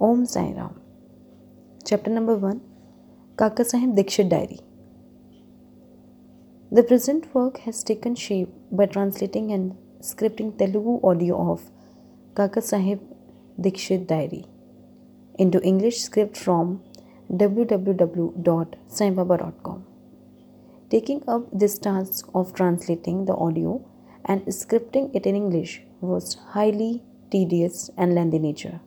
Om Sai Ram. Chapter number 1 Kaka Sahib Dikshit Diary. The present work has taken shape by translating and scripting Telugu audio of Kaka Sahib Dikshit Diary into English script from www.saibaba.com. Taking up this task of translating the audio and scripting it in English was highly tedious and lengthy nature.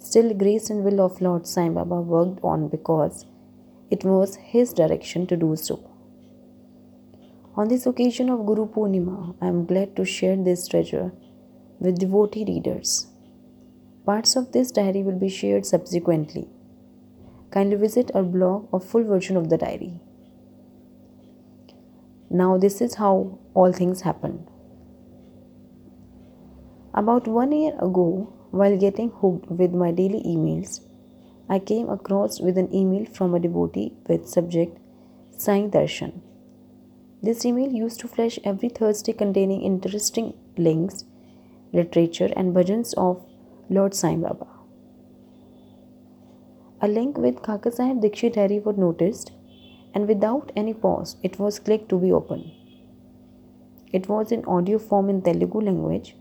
Still, grace and will of Lord Sai Baba worked on because it was his direction to do so. On this occasion of Guru Purnima, I am glad to share this treasure with devotee readers. Parts of this diary will be shared subsequently. Kindly visit our blog or full version of the diary. Now, this is how all things happened. About one year ago, while getting hooked with my daily emails, I came across with an email from a devotee with subject Sai Darshan. This email used to flash every Thursday containing interesting links, literature and bhajans of Lord Sai Baba. A link with Kaka Sahib Dikshit Diary was noticed and without any pause it was clicked to be opened. It was in audio form in Telugu language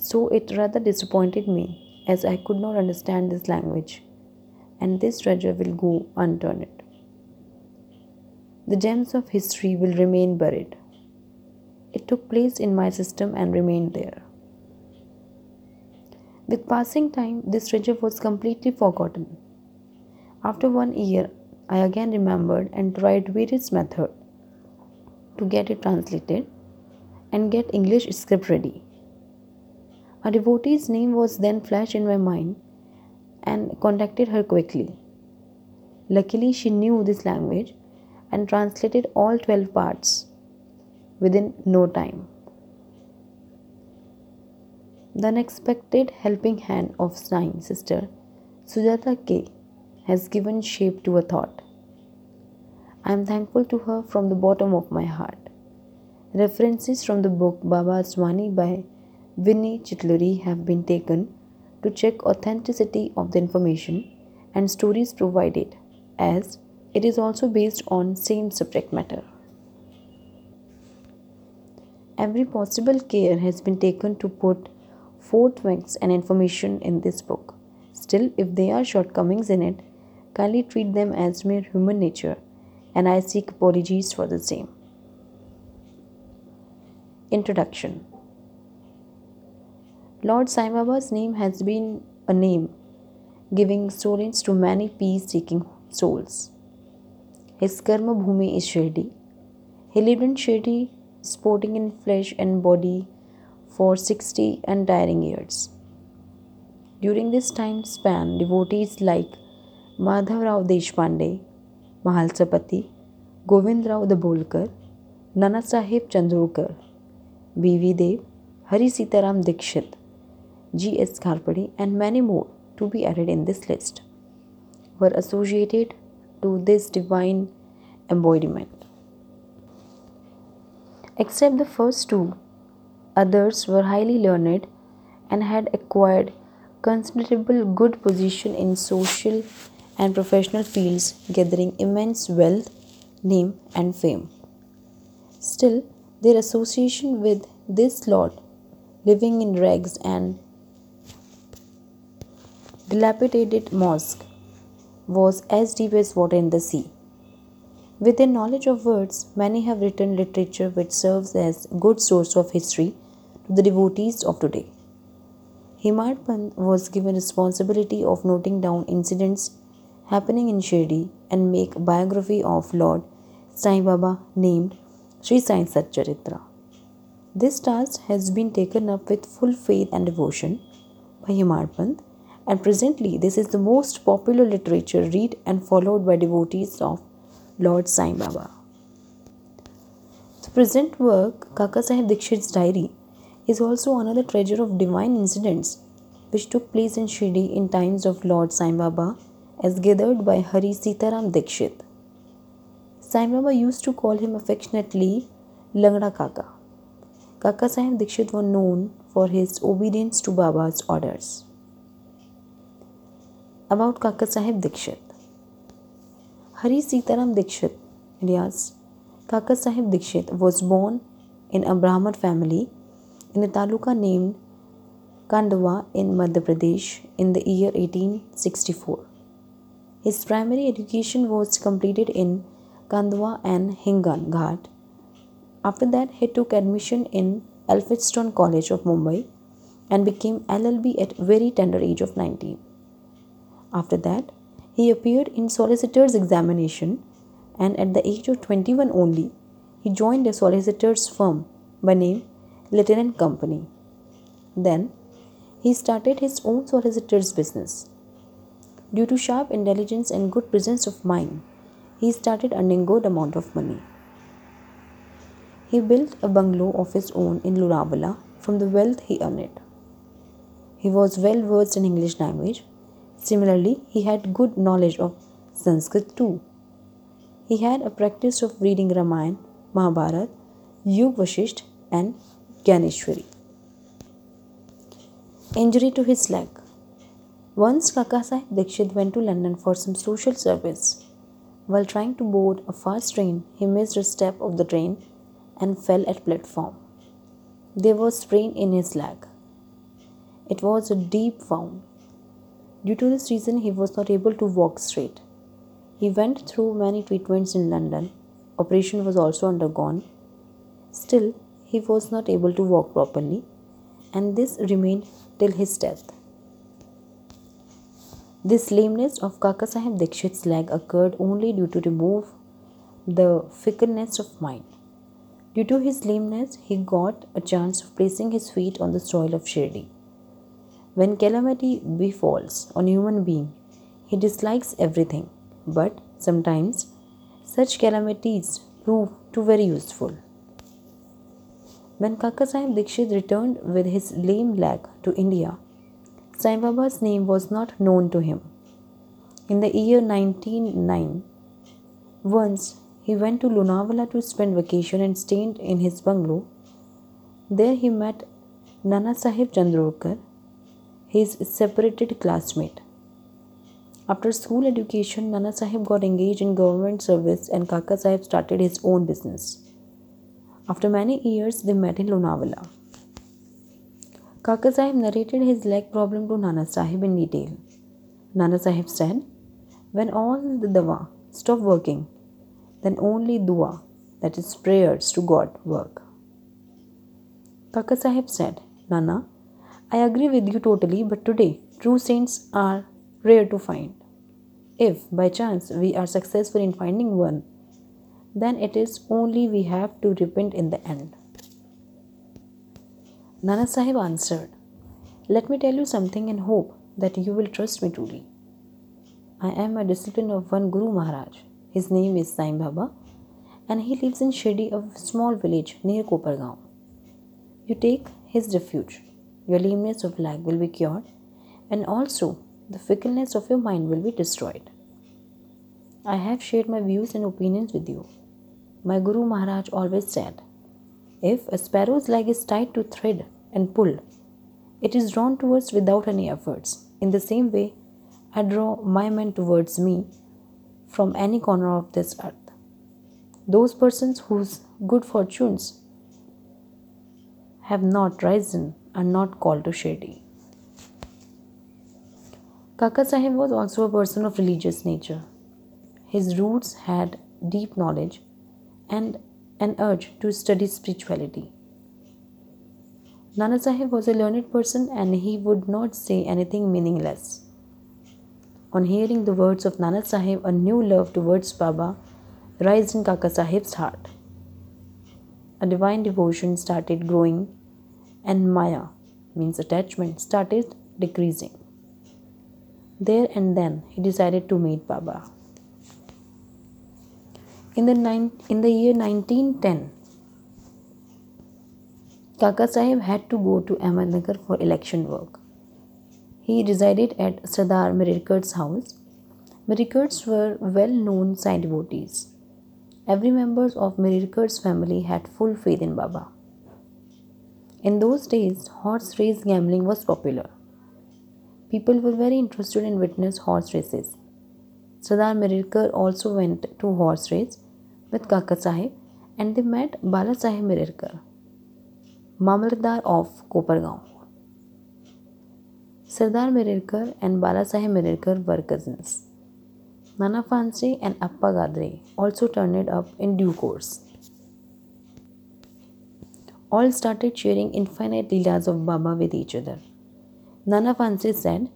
so it rather disappointed me as I could not understand this language, and this treasure will go unturned. The gems of history will remain buried. It took place in my system and remained there. With passing time, this treasure was completely forgotten. After one year, I again remembered and tried various methods to get it translated and get English script ready. A devotee's name was then flashed in my mind and contacted her quickly. Luckily, she knew this language and translated all 12 parts within no time. The unexpected helping hand of Sai sister Sujata K has given shape to a thought. I am thankful to her from the bottom of my heart. References from the book Baba's Vani by Vinny Chitluri have been taken to check authenticity of the information and stories provided as it is also based on same subject matter. Every possible care has been taken to put forth facts and information in this book. Still, if there are shortcomings in it, kindly treat them as mere human nature, and I seek apologies for the same. Introduction Lord Sai Baba's name has been a name giving solace to many peace seeking souls. His karma bhumi is Shirdi. He lived in Shirdi, sporting in flesh and body for 60 untiring years. During this time span, devotees like Madhav Rao Deshpande, Mahalsapati, Govind Rao Dabholkar, Nana Sahib Chandorkar, V.V. Dev, Hari Sitaram Dikshit, G.S. Khaparde, and many more to be added in this list were associated to this divine embodiment. Except the first two, others were highly learned and had acquired considerable good position in social and professional fields, gathering immense wealth, name, and fame. Still, their association with this Lord, living in rags and dilapidated mosque was as deep as water in the sea. With their knowledge of words, many have written literature which serves as good source of history to the devotees of today. Hemad Pant was given responsibility of noting down incidents happening in Shirdi and make biography of Lord Sai Baba named Sri Sai Satcharitra. This task has been taken up with full faith and devotion by Hemad Pant and presently this is the most popular literature read and followed by devotees of Lord Sai Baba. The present work, Kaka Sahib Dikshit's diary, is also another treasure of divine incidents which took place in Shirdi in times of Lord Sai Baba as gathered by Hari Sitaram Dikshit. Sai Baba used to call him affectionately Langda Kaka. Kaka Sahib Dikshit was known for his obedience to Baba's orders. About Kaka Sahib Dikshit. Hari Sitaram Dikshit, alias Sahib Dikshit, was born in a Brahmin family in a taluka named Khandwa in Madhya Pradesh in the year 1864. His primary education was completed in Khandwa and Hingan Ghat. After that, he took admission in Elphinstone College of Mumbai and became LLB at very tender age of 19. After that, he appeared in solicitor's examination and at the age of 21 only, he joined a solicitor's firm by name Lieutenant Company. Then he started his own solicitor's business. Due to sharp intelligence and good presence of mind, he started earning a good amount of money. He built a bungalow of his own in Lonavala from the wealth he earned. He was well versed in English language. Similarly, he had good knowledge of Sanskrit too. He had a practice of reading Ramayana, Mahabharata, Yug Vashisht and Gyaneshwari. Injury to his leg. Once Kaka Sahib Dikshit went to London for some social service. While trying to board a fast train, he missed a step of the train and fell at platform. There was sprain in his leg. It was a deep wound. Due to this reason, he was not able to walk straight. He went through many treatments in London. Operation was also undergone. Still, he was not able to walk properly, and this remained till his death. This lameness of Kaka Sahib Dikshit's leg occurred only due to remove the fickleness of mind. Due to his lameness, he got a chance of placing his feet on the soil of Shirdi. When calamity befalls on human being, he dislikes everything, but sometimes such calamities prove to very useful. When Kaka Sahib Dikshit returned with his lame leg to India, Sai Baba's name was not known to him. In the year 1909, once he went to Lonavala to spend vacation and stayed in his bungalow. There he met Nana Sahib Chandorkar, his separated classmate. After school education, Nana Sahib got engaged in government service and Kaka Sahib started his own business. After many years, they met in Lonavala. Kaka Sahib narrated his leg problem to Nana Sahib in detail. Nana Sahib said, When all the dawa stop working, then only dua, that is prayers to God, work. Kaka Sahib said, Nana, I agree with you totally, but today true saints are rare to find. If by chance we are successful in finding one, then it is only we have to repent in the end. Nana Sahib answered, Let me tell you something and hope that you will trust me truly. I am a disciple of one Guru Maharaj. His name is Sai Baba and he lives in Shirdi, a small village near Kopargaon. You take his refuge. Your lameness of leg will be cured and also the fickleness of your mind will be destroyed. I have shared my views and opinions with you. My Guru Maharaj always said, if a sparrow's leg is tied to thread and pulled, it is drawn towards without any efforts. In the same way, I draw my men towards me from any corner of this earth. Those persons whose good fortunes have not risen are not called to Shirdi. Kaka Sahib was also a person of religious nature. His roots had deep knowledge and an urge to study spirituality. Nana Sahib was a learned person and he would not say anything meaningless. On hearing the words of Nana Sahib, a new love towards Baba rised in Kaka Sahib's heart. A divine devotion started growing, and Maya, means attachment, started decreasing. There and then he decided to meet Baba. In the, nine, in the year 1910, Kaka Sahib had to go to Ahmednagar for election work. He resided at Sardar Mirikar's house. Mirikars were well known Sai devotees. Every member of Mirikar's family had full faith in Baba. In those days, horse race gambling was popular. people were very interested in witness horse races. Sardar Mirikar also went to horse race with Kaka Sahib and they met Bala Sahib Mirikar, of Kopargaon. Sardar Mirikar and Bala Sahib Mirikar were cousins. Nana Phansare and Appa Gadre also turned up in due course. All started sharing infinite leelas of Baba with each other. Nana Phansare said,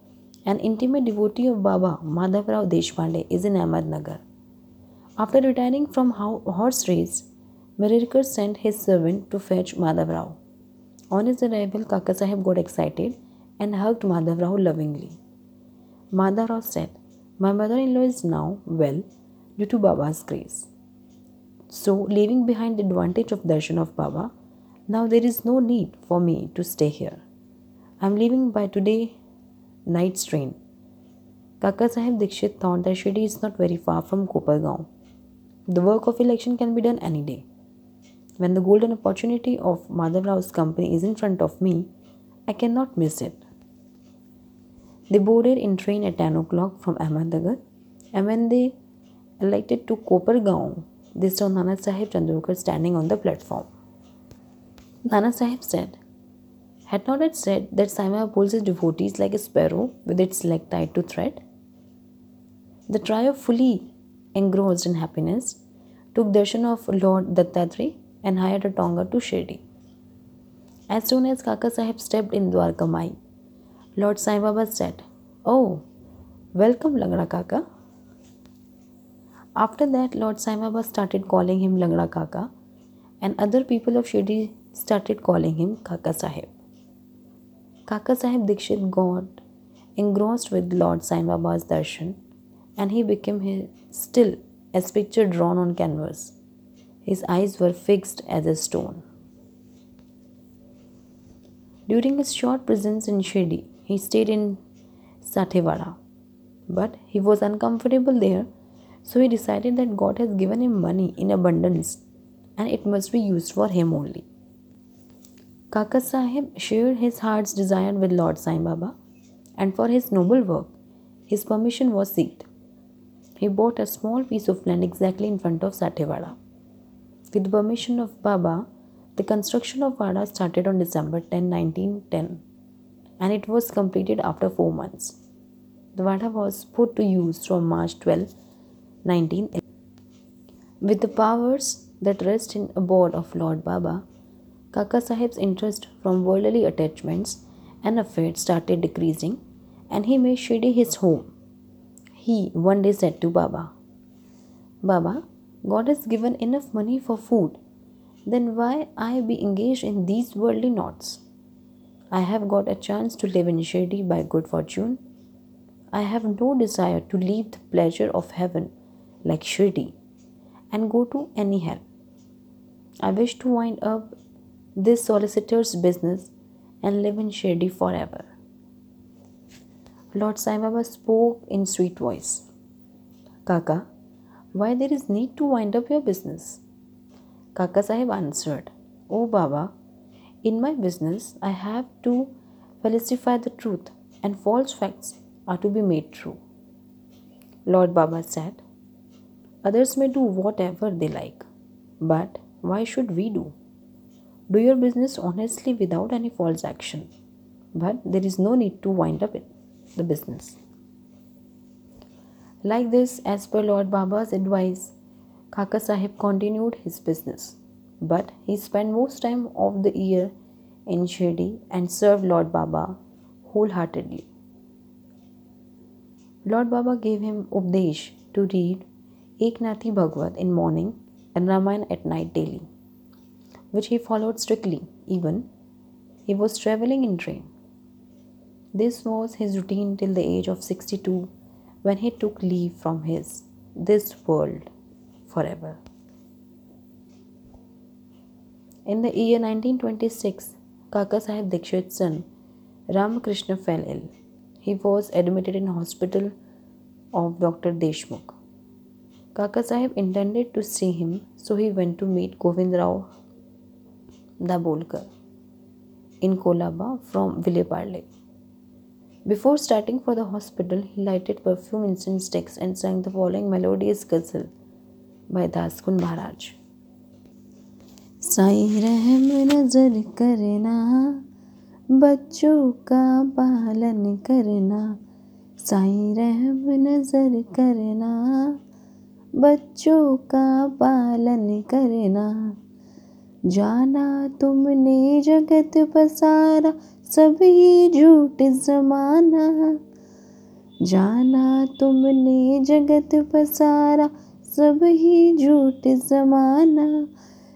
An intimate devotee of Baba, Madhav Madhavrao Deshpande, is in Ahmednagar. After retiring from horse race, Mirikar sent his servant to fetch Madhav Madhavrao. On his arrival, Kaka Sahib got excited and hugged Madhav Madhavrao lovingly. Madhav Madhavrao said, my mother in law is now well due to Baba's grace. So, leaving behind the advantage of darshan of Baba, now there is no need for me to stay here. I am leaving by today night's train. Kaka Sahib Dikshit thought that Shirdi is not very far from Kopargaon. The work of election can be done any day. When the golden opportunity of Madhav company is in front of me, I cannot miss it. They boarded in train at 10 o'clock from Ahmednagar and when they alighted to Kopargaon, they saw Nana Sahib Chandorkar standing on the platform. Nana Sahib said, Had not it said that Saima pulls his devotees like a sparrow with its leg tied to thread? The trio, fully engrossed in happiness, took darshan of Lord Dattatreya and hired a tonga to Shirdi. As soon as Kaka Sahib stepped in Dwarka Mai, Lord Sai Baba said, Oh, welcome Langda Kaka. After that, Lord Sai Baba started calling him Langda Kaka, and other people of Shirdi started calling him Kaka Sahib. Kaka Sahib Dikshit got engrossed with Lord Sai Baba's darshan, and he became his, still as picture drawn on canvas. His eyes were fixed as a stone. During his short presence in Shirdi, he stayed in Sathewada. But he was uncomfortable there, so he decided that God has given him money in abundance and it must be used for him only. Kaka Sahib shared his heart's desire with Lord Sai Baba, and for his noble work, his permission was sought. He bought a small piece of land exactly in front of Sathewada. With the permission of Baba, the construction of Vada started on December 10, 1910 and it was completed after 4 months. The Vada was put to use from March 12, 1911. With the powers that rest in a board of Lord Baba, Kaka Sahib's interest from worldly attachments and affairs started decreasing and he made Shirdi his home. He one day said to Baba, Baba, God has given enough money for food, then why I be engaged in these worldly knots? I have got a chance to live in Shirdi by good fortune. I have no desire to leave the pleasure of heaven like Shirdi and go to any hell. I wish to wind up this solicitor's business and live in Shirdi forever. Lord Sai Baba spoke in sweet voice. Kaka, why there is need to wind up your business? Kaka Sahib answered, Oh Baba, in my business, I have to falsify the truth, and false facts are to be made true. Lord Baba said, Others may do whatever they like, but why should we do? Do your business honestly without any false action, but there is no need to wind up the business. Like this, as per Lord Baba's advice, Kaka Sahib continued his business but he spent most time of the year in Shirdi and served Lord Baba wholeheartedly. Lord Baba gave him Updesh to read Eknathi Bhagavad in morning and Ramayana at night daily, which he followed strictly even he was traveling in train. This was his routine till the age of 62 when he took leave from his this world forever. In the year 1926, Kaka Sahib Dikshit's son Ramakrishna fell ill. He was admitted in hospital of Dr. Deshmukh. Kaka Sahib intended to see him, so he went to meet Govind Rao Dabholkar, in Colaba from Vile Parle before starting for the hospital he lighted perfume incense sticks and sang the following melodious ghazal by Dasganu Maharaj Sai रहम नज़र करना बच्चों का पालन करना साई रहम नज़र करना बच्चों का पालन करना जाना तुमने जगत पसारा, सभी झूठ जमाना। जाना तुमने जगत पसारा, सभी झूठ जमाना।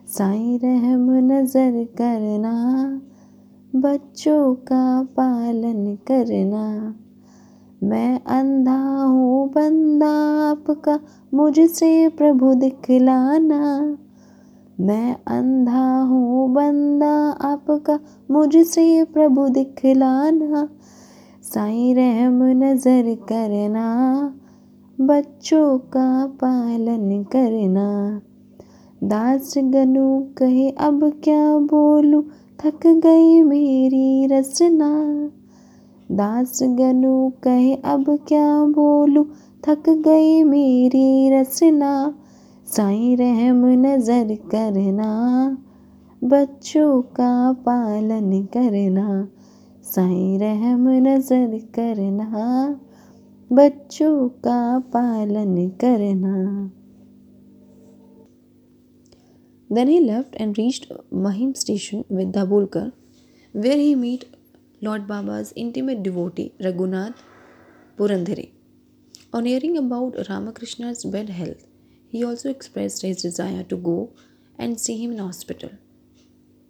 साई रहम नज़र करना, बच्चों का पालन करना। मैं अंधा हूँ बंदा आपका, मुझसे प्रभु दिखलाना। मैं अंधा हूँ, बंदा आपका मुझसे प्रभु दिखलाना। साई रहम नज़र करना, बच्चों का पालन करना। दास गनु कहे, अब क्या बोलूँ? थक गई मेरी रचना। दास गनु कहे, अब क्या बोलूँ? थक गई मेरी रचना। साई रहम नज़र करना, बच्चों का पालन करना। साई रहम नज़र करना, बच्चों का पालन करना। Then he left and reached Mahim station with Dabholkar where he met lord Baba's intimate devotee Raghunath Purandhare on hearing about Ramkrishna's bad health he also expressed his desire to go and see him in hospital.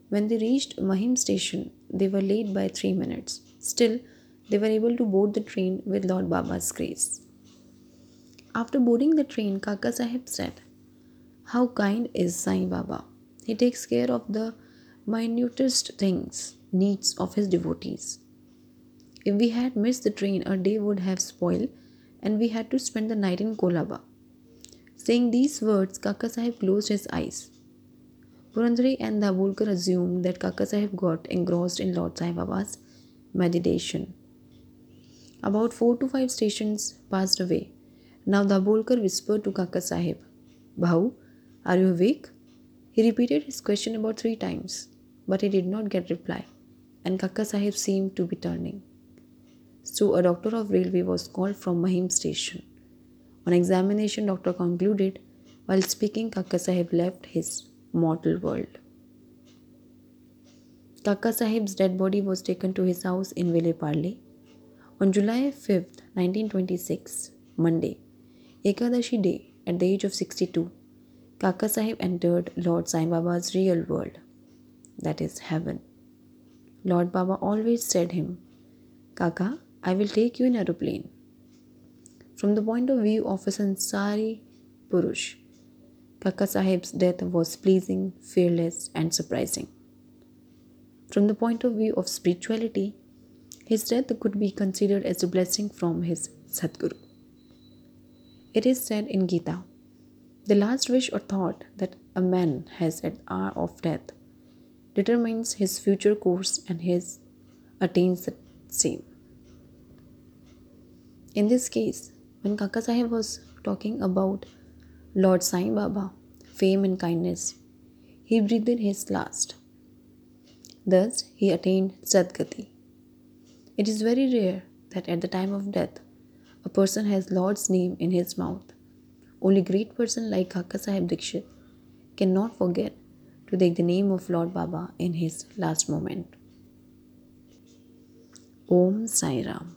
When they reached Mahim station, they were late by three minutes. Still, they were able to board the train with Lord Baba's grace. After boarding the train, Kaka Sahib said, How kind is Sai Baba! He takes care of the minutest things needs of his devotees. If we had missed the train, our day would have spoiled and we had to spend the night in Kolaba. Saying these words, Kaka Sahib closed his eyes. Purandare and Dabholkar assumed that Kaka Sahib got engrossed in Lord Sai Baba's meditation. About four to five stations passed away. Now Dabholkar whispered to Kaka Sahib, Bhau, are you awake? He repeated his question about three times, but he did not get reply and Kaka Sahib seemed to be turning. So a doctor of railway was called from Mahim station. On examination, doctor concluded while speaking, Kaka Sahib left his mortal world. Kaka Sahib's dead body was taken to his house in Vile Parle. On July 5th, 1926, Monday, Ekadashi day, at the age of 62, Kaka Sahib entered Lord Sai Baba's real world, that is heaven. Lord Baba always said him, Kaka, I will take you in aeroplane. From the point of view of a Sansari Purush, Kaka Sahib's death was pleasing, fearless, and surprising. From the point of view of spirituality, his death could be considered as a blessing from his Sadguru. It is said in Gita, the last wish or thought that a man has at the hour of death determines his future course and his attains the same. In this case, when Kaka Sahib was talking about Lord Sai Baba, fame and kindness, he breathed his last. Thus, he attained Sadgati. It is very rare that at the time of death, a person has Lord's name in his mouth. Only great person like Kaka Sahib Dikshit cannot forget to take the name of Lord Baba in his last moment. Om Sai Ram.